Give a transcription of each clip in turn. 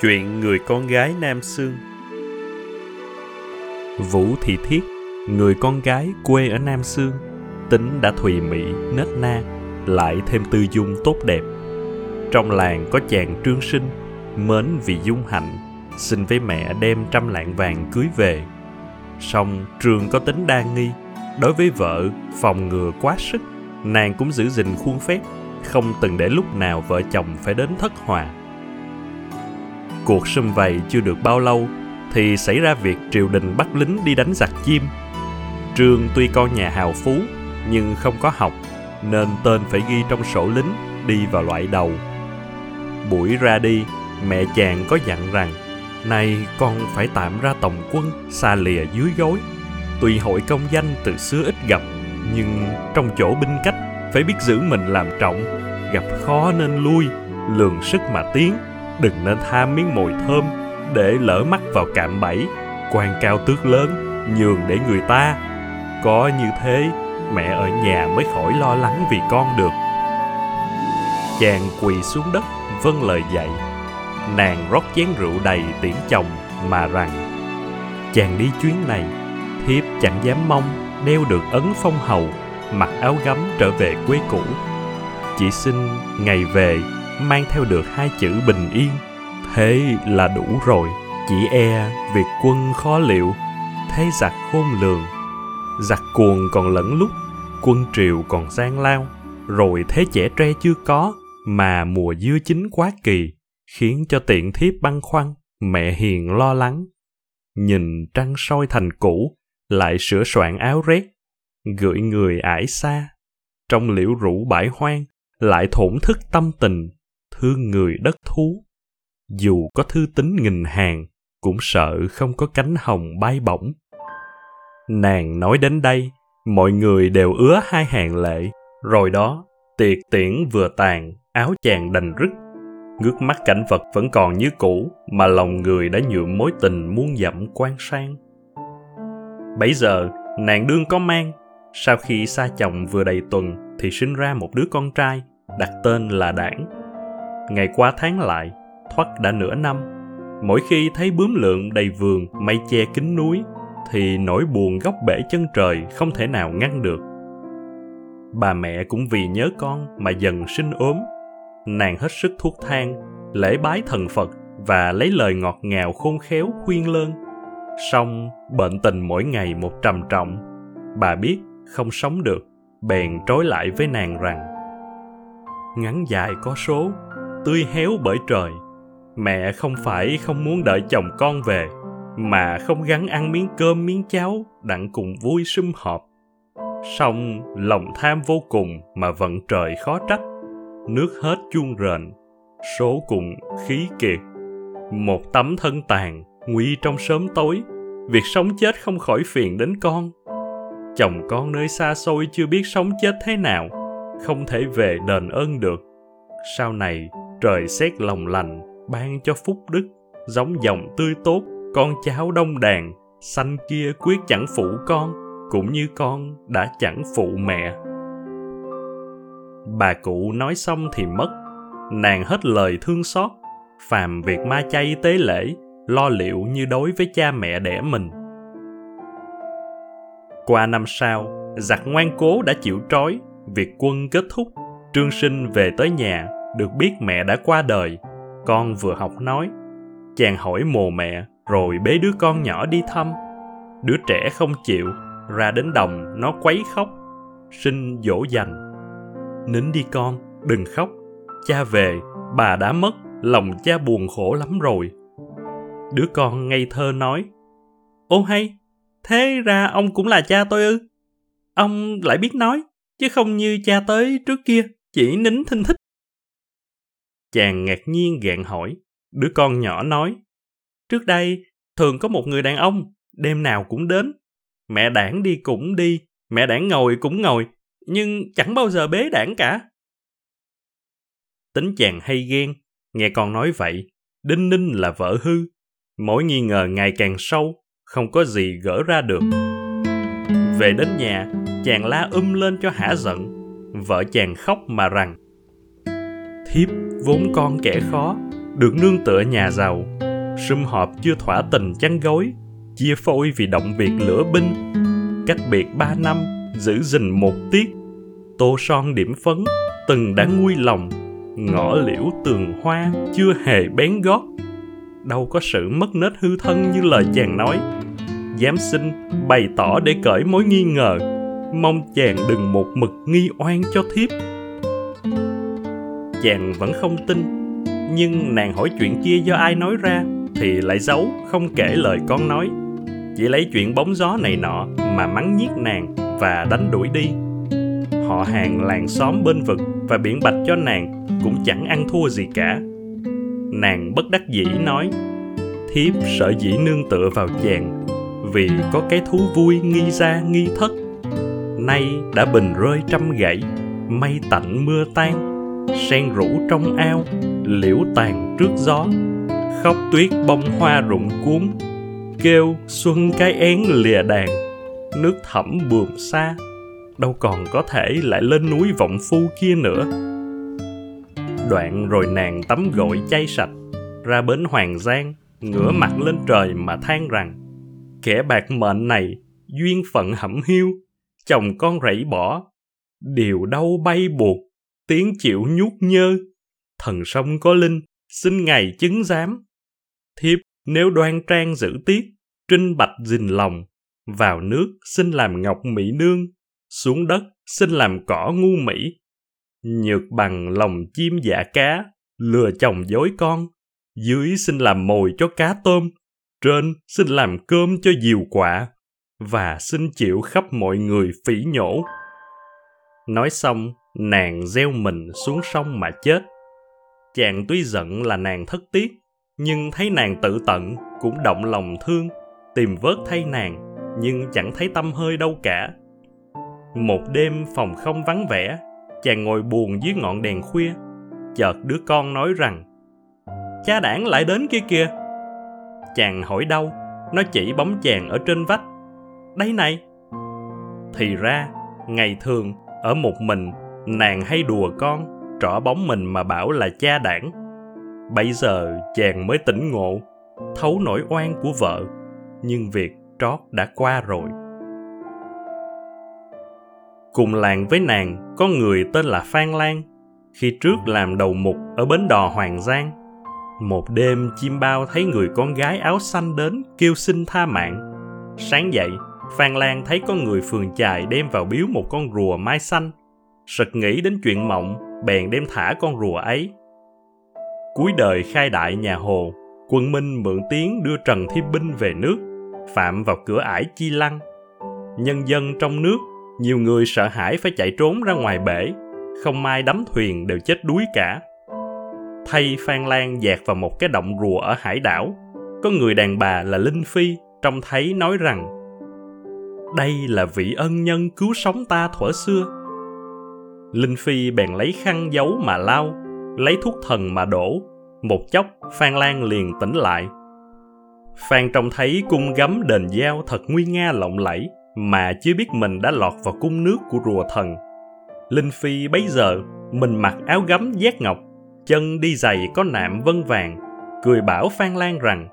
Chuyện người con gái Nam Sương Vũ Thị Thiết, người con gái quê ở Nam Sương, tính đã thùy mị, nết na, lại thêm tư dung tốt đẹp. Trong làng có chàng trương sinh, mến vì dung hạnh, xin với mẹ đem trăm lạng vàng cưới về. Song trường có tính đa nghi, đối với vợ phòng ngừa quá sức, nàng cũng giữ gìn khuôn phép, không từng để lúc nào vợ chồng phải đến thất hòa cuộc xâm vầy chưa được bao lâu, thì xảy ra việc triều đình bắt lính đi đánh giặc chim. Trương tuy con nhà hào phú, nhưng không có học, nên tên phải ghi trong sổ lính đi vào loại đầu. Buổi ra đi, mẹ chàng có dặn rằng nay con phải tạm ra tổng quân, xa lìa dưới gối. Tuy hội công danh từ xưa ít gặp, nhưng trong chỗ binh cách phải biết giữ mình làm trọng, gặp khó nên lui, lường sức mà tiến đừng nên tham miếng mồi thơm để lỡ mắt vào cạm bẫy, quan cao tước lớn, nhường để người ta. Có như thế, mẹ ở nhà mới khỏi lo lắng vì con được. Chàng quỳ xuống đất vâng lời dạy. Nàng rót chén rượu đầy tiễn chồng mà rằng, chàng đi chuyến này, thiếp chẳng dám mong đeo được ấn phong hầu, mặc áo gấm trở về quê cũ. Chỉ xin ngày về mang theo được hai chữ bình yên. Thế là đủ rồi, chỉ e việc quân khó liệu. Thế giặc khôn lường, giặc cuồng còn lẫn lúc, quân triều còn gian lao. Rồi thế trẻ tre chưa có, mà mùa dưa chín quá kỳ, khiến cho tiện thiếp băn khoăn, mẹ hiền lo lắng. Nhìn trăng soi thành cũ, lại sửa soạn áo rét, gửi người ải xa. Trong liễu rũ bãi hoang, lại thổn thức tâm tình thương người đất thú. Dù có thư tín nghìn hàng, cũng sợ không có cánh hồng bay bổng. Nàng nói đến đây, mọi người đều ứa hai hàng lệ. Rồi đó, tiệc tiễn vừa tàn, áo chàng đành rứt. Ngước mắt cảnh vật vẫn còn như cũ, mà lòng người đã nhuộm mối tình muôn dặm quan sang. Bấy giờ, nàng đương có mang. Sau khi xa chồng vừa đầy tuần, thì sinh ra một đứa con trai, đặt tên là đảng ngày qua tháng lại, thoát đã nửa năm. Mỗi khi thấy bướm lượn đầy vườn, mây che kín núi, thì nỗi buồn góc bể chân trời không thể nào ngăn được. Bà mẹ cũng vì nhớ con mà dần sinh ốm. Nàng hết sức thuốc thang, lễ bái thần phật và lấy lời ngọt ngào khôn khéo khuyên lơn. Song bệnh tình mỗi ngày một trầm trọng. Bà biết không sống được, bèn trói lại với nàng rằng, ngắn dài có số tươi héo bởi trời. Mẹ không phải không muốn đợi chồng con về, mà không gắn ăn miếng cơm miếng cháo đặng cùng vui sum họp. Song lòng tham vô cùng mà vận trời khó trách, nước hết chuông rền, số cùng khí kiệt một tấm thân tàn nguy trong sớm tối, việc sống chết không khỏi phiền đến con. Chồng con nơi xa xôi chưa biết sống chết thế nào, không thể về đền ơn được. Sau này trời xét lòng lành, ban cho phúc đức. Giống dòng tươi tốt, con cháu đông đàn, sanh kia quyết chẳng phụ con, cũng như con đã chẳng phụ mẹ. Bà cụ nói xong thì mất. Nàng hết lời thương xót. Phàm việc ma chay tế lễ, lo liệu như đối với cha mẹ đẻ mình. Qua năm sau, giặc ngoan cố đã chịu trói. Việc quân kết thúc, trương sinh về tới nhà được biết mẹ đã qua đời, con vừa học nói. Chàng hỏi mồ mẹ, rồi bế đứa con nhỏ đi thăm. Đứa trẻ không chịu, ra đến đồng, nó quấy khóc. Sinh dỗ dành. Nín đi con, đừng khóc. Cha về, bà đã mất, lòng cha buồn khổ lắm rồi. Đứa con ngây thơ nói, ô hay, thế ra ông cũng là cha tôi ư? Ông lại biết nói, chứ không như cha tới trước kia, chỉ nín thinh thích. Chàng ngạc nhiên gạn hỏi. Đứa con nhỏ nói. Trước đây, thường có một người đàn ông, đêm nào cũng đến. Mẹ đảng đi cũng đi, mẹ đảng ngồi cũng ngồi, nhưng chẳng bao giờ bế đảng cả. Tính chàng hay ghen, nghe con nói vậy, đinh ninh là vợ hư. Mỗi nghi ngờ ngày càng sâu, không có gì gỡ ra được. Về đến nhà, chàng la um lên cho hả giận. Vợ chàng khóc mà rằng thiếp, vốn con kẻ khó, được nương tựa nhà giàu. Sum họp chưa thỏa tình chăn gối, chia phôi vì động việc lửa binh. Cách biệt ba năm, giữ gìn một tiết. Tô son điểm phấn, từng đã nguôi lòng. Ngõ liễu tường hoa chưa hề bén gót. Đâu có sự mất nết hư thân như lời chàng nói. Dám xin bày tỏ để cởi mối nghi ngờ. Mong chàng đừng một mực nghi oan cho thiếp chàng vẫn không tin. Nhưng nàng hỏi chuyện kia do ai nói ra thì lại giấu, không kể lời con nói. Chỉ lấy chuyện bóng gió này nọ mà mắng nhiếc nàng và đánh đuổi đi. Họ hàng làng xóm bên vực và biển bạch cho nàng cũng chẳng ăn thua gì cả. Nàng bất đắc dĩ nói, thiếp sợ dĩ nương tựa vào chàng vì có cái thú vui nghi ra nghi thất. Nay đã bình rơi trăm gãy mây tạnh mưa tan sen rủ trong ao, liễu tàn trước gió. Khóc tuyết bông hoa rụng cuốn, kêu xuân cái én lìa đàn. Nước thẳm buồm xa, đâu còn có thể lại lên núi vọng phu kia nữa. Đoạn rồi nàng tắm gội chay sạch, ra bến hoàng giang, ngửa mặt lên trời mà than rằng, kẻ bạc mệnh này, duyên phận hẩm hiu, chồng con rẫy bỏ, điều đâu bay buộc tiếng chịu nhút nhơ. Thần sông có linh, xin ngày chứng giám. Thiếp, nếu đoan trang giữ tiết trinh bạch dình lòng, vào nước xin làm ngọc mỹ nương, xuống đất xin làm cỏ ngu mỹ. Nhược bằng lòng chim dạ cá, lừa chồng dối con, dưới xin làm mồi cho cá tôm, trên xin làm cơm cho diều quả, và xin chịu khắp mọi người phỉ nhổ. Nói xong nàng gieo mình xuống sông mà chết. Chàng tuy giận là nàng thất tiếc nhưng thấy nàng tự tận cũng động lòng thương, tìm vớt thay nàng, nhưng chẳng thấy tâm hơi đâu cả. Một đêm phòng không vắng vẻ, chàng ngồi buồn dưới ngọn đèn khuya, chợt đứa con nói rằng, cha đảng lại đến kia kìa. Chàng hỏi đâu nó chỉ bóng chàng ở trên vách, đây này. Thì ra, ngày thường, ở một mình nàng hay đùa con, trỏ bóng mình mà bảo là cha đảng. Bây giờ chàng mới tỉnh ngộ, thấu nỗi oan của vợ, nhưng việc trót đã qua rồi. Cùng làng với nàng, có người tên là phan lan. Khi trước làm đầu mục ở bến đò hoàng giang, một đêm chim bao thấy người con gái áo xanh đến kêu xin tha mạng. Sáng dậy, phan lan thấy có người phường chài đem vào biếu một con rùa mai xanh sực nghĩ đến chuyện mộng, bèn đem thả con rùa ấy. Cuối đời khai đại nhà hồ, quân minh mượn tiếng đưa trần thi binh về nước, phạm vào cửa ải chi lăng. Nhân dân trong nước, nhiều người sợ hãi phải chạy trốn ra ngoài bể, không may đắm thuyền đều chết đuối cả. Thay phan lan dạt vào một cái động rùa ở hải đảo, có người đàn bà là linh phi, trông thấy nói rằng, đây là vị ân nhân cứu sống ta thuở xưa linh phi bèn lấy khăn giấu mà lau, lấy thuốc thần mà đổ. Một chốc, phan lan liền tỉnh lại. Phan trông thấy cung gấm đền giao thật nguy nga lộng lẫy, mà chưa biết mình đã lọt vào cung nước của rùa thần. Linh phi bấy giờ, mình mặc áo gấm giác ngọc, chân đi giày có nạm vân vàng, cười bảo phan lan rằng,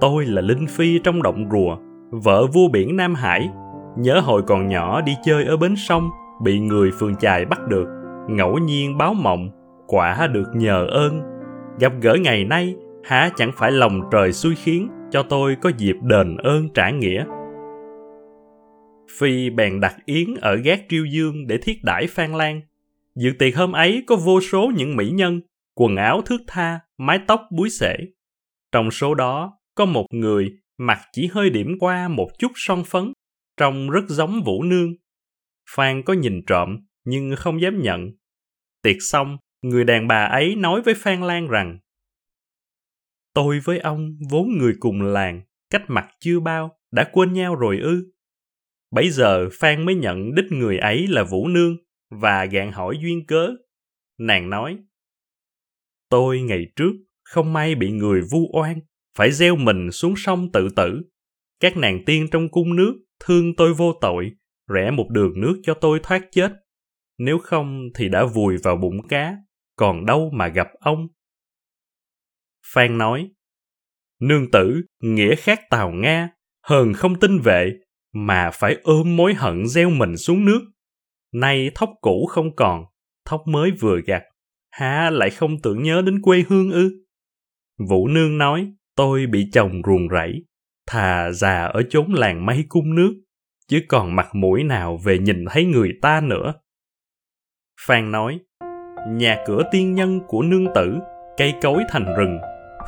tôi là linh phi trong động rùa, vợ vua biển nam hải, nhớ hồi còn nhỏ đi chơi ở bến sông bị người phường chài bắt được, ngẫu nhiên báo mộng, quả được nhờ ơn. Gặp gỡ ngày nay, há chẳng phải lòng trời xui khiến cho tôi có dịp đền ơn trả nghĩa. Phi bèn đặt yến ở gác triêu dương để thiết đãi phan lan. Dự tiệc hôm ấy có vô số những mỹ nhân, quần áo thước tha, mái tóc búi xể. Trong số đó, có một người mặt chỉ hơi điểm qua một chút son phấn, trông rất giống vũ nương phan có nhìn trộm, nhưng không dám nhận. Tiệc xong, người đàn bà ấy nói với phan lan rằng, tôi với ông vốn người cùng làng, cách mặt chưa bao, đã quên nhau rồi ư. Bấy giờ phan mới nhận đích người ấy là vũ nương và gạn hỏi duyên cớ. Nàng nói, tôi ngày trước không may bị người vu oan, phải gieo mình xuống sông tự tử. Các nàng tiên trong cung nước thương tôi vô tội rẽ một đường nước cho tôi thoát chết nếu không thì đã vùi vào bụng cá còn đâu mà gặp ông Phan nói, Nương tử, nghĩa khác tàu Nga, hờn không tin vệ, mà phải ôm mối hận gieo mình xuống nước. Nay thóc cũ không còn, thóc mới vừa gặt, há lại không tưởng nhớ đến quê hương ư? Vũ Nương nói, tôi bị chồng ruồng rẫy, thà già ở chốn làng mây cung nước, chứ còn mặt mũi nào về nhìn thấy người ta nữa. Phan nói, nhà cửa tiên nhân của nương tử, cây cối thành rừng,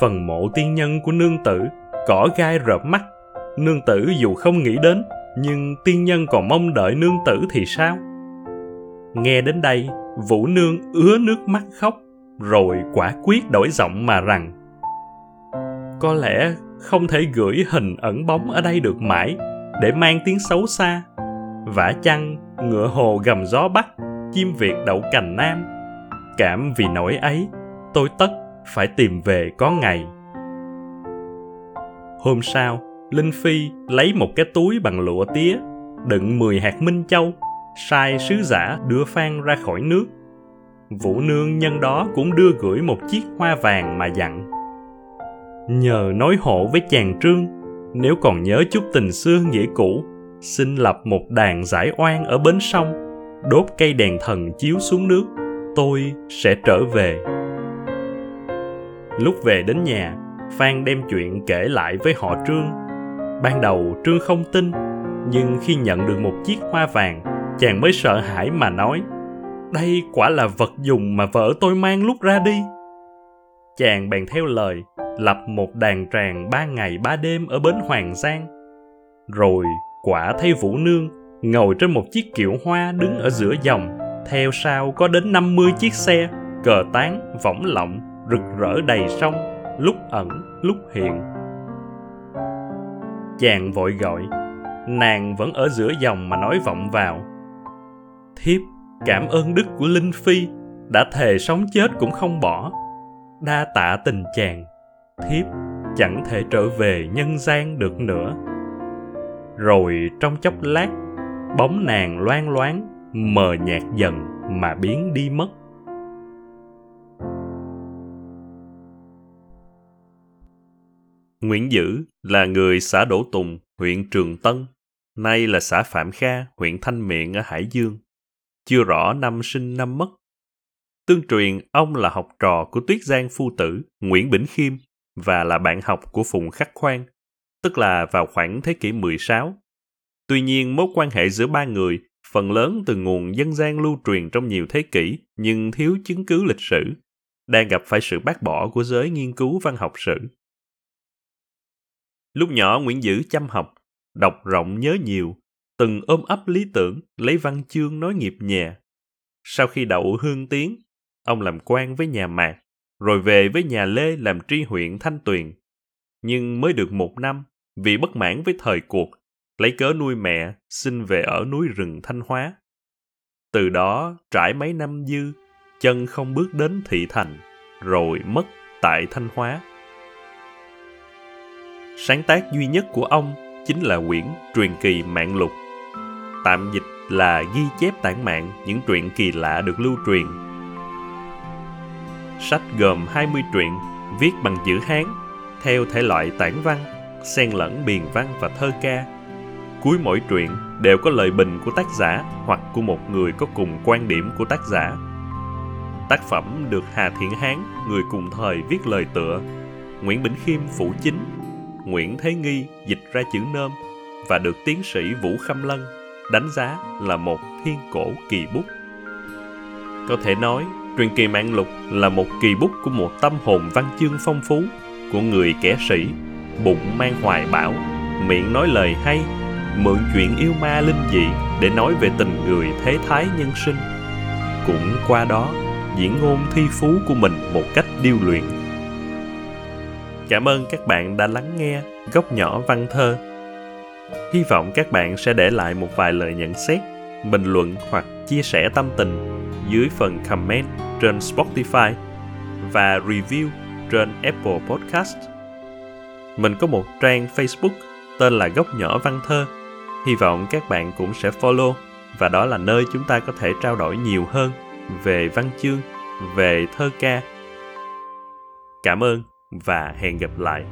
phần mộ tiên nhân của nương tử, cỏ gai rợp mắt, nương tử dù không nghĩ đến, nhưng tiên nhân còn mong đợi nương tử thì sao? Nghe đến đây, Vũ Nương ứa nước mắt khóc, rồi quả quyết đổi giọng mà rằng Có lẽ không thể gửi hình ẩn bóng ở đây được mãi, để mang tiếng xấu xa. Vả chăng, ngựa hồ gầm gió bắc, chim việt đậu cành nam. Cảm vì nỗi ấy, tôi tất phải tìm về có ngày. Hôm sau, Linh Phi lấy một cái túi bằng lụa tía, đựng 10 hạt minh châu, sai sứ giả đưa Phan ra khỏi nước. Vũ Nương nhân đó cũng đưa gửi một chiếc hoa vàng mà dặn. Nhờ nói hộ với chàng Trương, nếu còn nhớ chút tình xưa nghĩa cũ, xin lập một đàn giải oan ở bến sông, đốt cây đèn thần chiếu xuống nước, tôi sẽ trở về. Lúc về đến nhà, Phan đem chuyện kể lại với họ Trương. Ban đầu Trương không tin, nhưng khi nhận được một chiếc hoa vàng, chàng mới sợ hãi mà nói đây quả là vật dùng mà vợ tôi mang lúc ra đi chàng bèn theo lời lập một đàn tràng ba ngày ba đêm ở bến hoàng giang. Rồi quả thấy vũ nương ngồi trên một chiếc kiệu hoa đứng ở giữa dòng, theo sau có đến 50 chiếc xe, cờ tán, võng lọng, rực rỡ đầy sông, lúc ẩn, lúc hiện. Chàng vội gọi, nàng vẫn ở giữa dòng mà nói vọng vào. Thiếp, cảm ơn đức của linh phi, đã thề sống chết cũng không bỏ. Đa tạ tình chàng thiếp chẳng thể trở về nhân gian được nữa. Rồi trong chốc lát bóng nàng loang loáng mờ nhạt dần mà biến đi mất. Nguyễn Dữ là người xã Đỗ Tùng, huyện Trường Tân, nay là xã Phạm Kha, huyện Thanh Miện ở Hải Dương. Chưa rõ năm sinh năm mất. Tương truyền ông là học trò của Tuyết Giang Phu Tử, Nguyễn Bỉnh Khiêm và là bạn học của Phùng Khắc Khoan, tức là vào khoảng thế kỷ 16. Tuy nhiên, mối quan hệ giữa ba người phần lớn từ nguồn dân gian lưu truyền trong nhiều thế kỷ nhưng thiếu chứng cứ lịch sử, đang gặp phải sự bác bỏ của giới nghiên cứu văn học sử. Lúc nhỏ Nguyễn Dữ chăm học, đọc rộng nhớ nhiều, từng ôm ấp lý tưởng lấy văn chương nói nghiệp nhà. Sau khi đậu hương tiến, ông làm quan với nhà Mạc, rồi về với nhà Lê làm tri huyện Thanh Tuyền. Nhưng mới được một năm, vì bất mãn với thời cuộc, lấy cớ nuôi mẹ, xin về ở núi rừng Thanh Hóa. Từ đó, trải mấy năm dư, chân không bước đến thị thành, rồi mất tại Thanh Hóa. Sáng tác duy nhất của ông chính là quyển Truyền kỳ mạng lục tạm dịch là ghi chép tản mạn những truyện kỳ lạ được lưu truyền. Sách gồm 20 truyện viết bằng chữ Hán theo thể loại tản văn, xen lẫn biền văn và thơ ca. Cuối mỗi truyện đều có lời bình của tác giả hoặc của một người có cùng quan điểm của tác giả. Tác phẩm được Hà Thiện Hán, người cùng thời viết lời tựa, Nguyễn Bỉnh Khiêm phụ chính, Nguyễn Thế Nghi dịch ra chữ nôm và được tiến sĩ Vũ Khâm Lân đánh giá là một thiên cổ kỳ bút. Có thể nói, truyền kỳ mạng lục là một kỳ bút của một tâm hồn văn chương phong phú, của người kẻ sĩ, bụng mang hoài bão, miệng nói lời hay, mượn chuyện yêu ma linh dị để nói về tình người thế thái nhân sinh. Cũng qua đó, diễn ngôn thi phú của mình một cách điêu luyện. Cảm ơn các bạn đã lắng nghe Góc nhỏ văn thơ Hy vọng các bạn sẽ để lại một vài lời nhận xét, bình luận hoặc chia sẻ tâm tình dưới phần comment trên Spotify và review trên Apple Podcast. Mình có một trang Facebook tên là Góc Nhỏ Văn Thơ. Hy vọng các bạn cũng sẽ follow và đó là nơi chúng ta có thể trao đổi nhiều hơn về văn chương, về thơ ca. Cảm ơn và hẹn gặp lại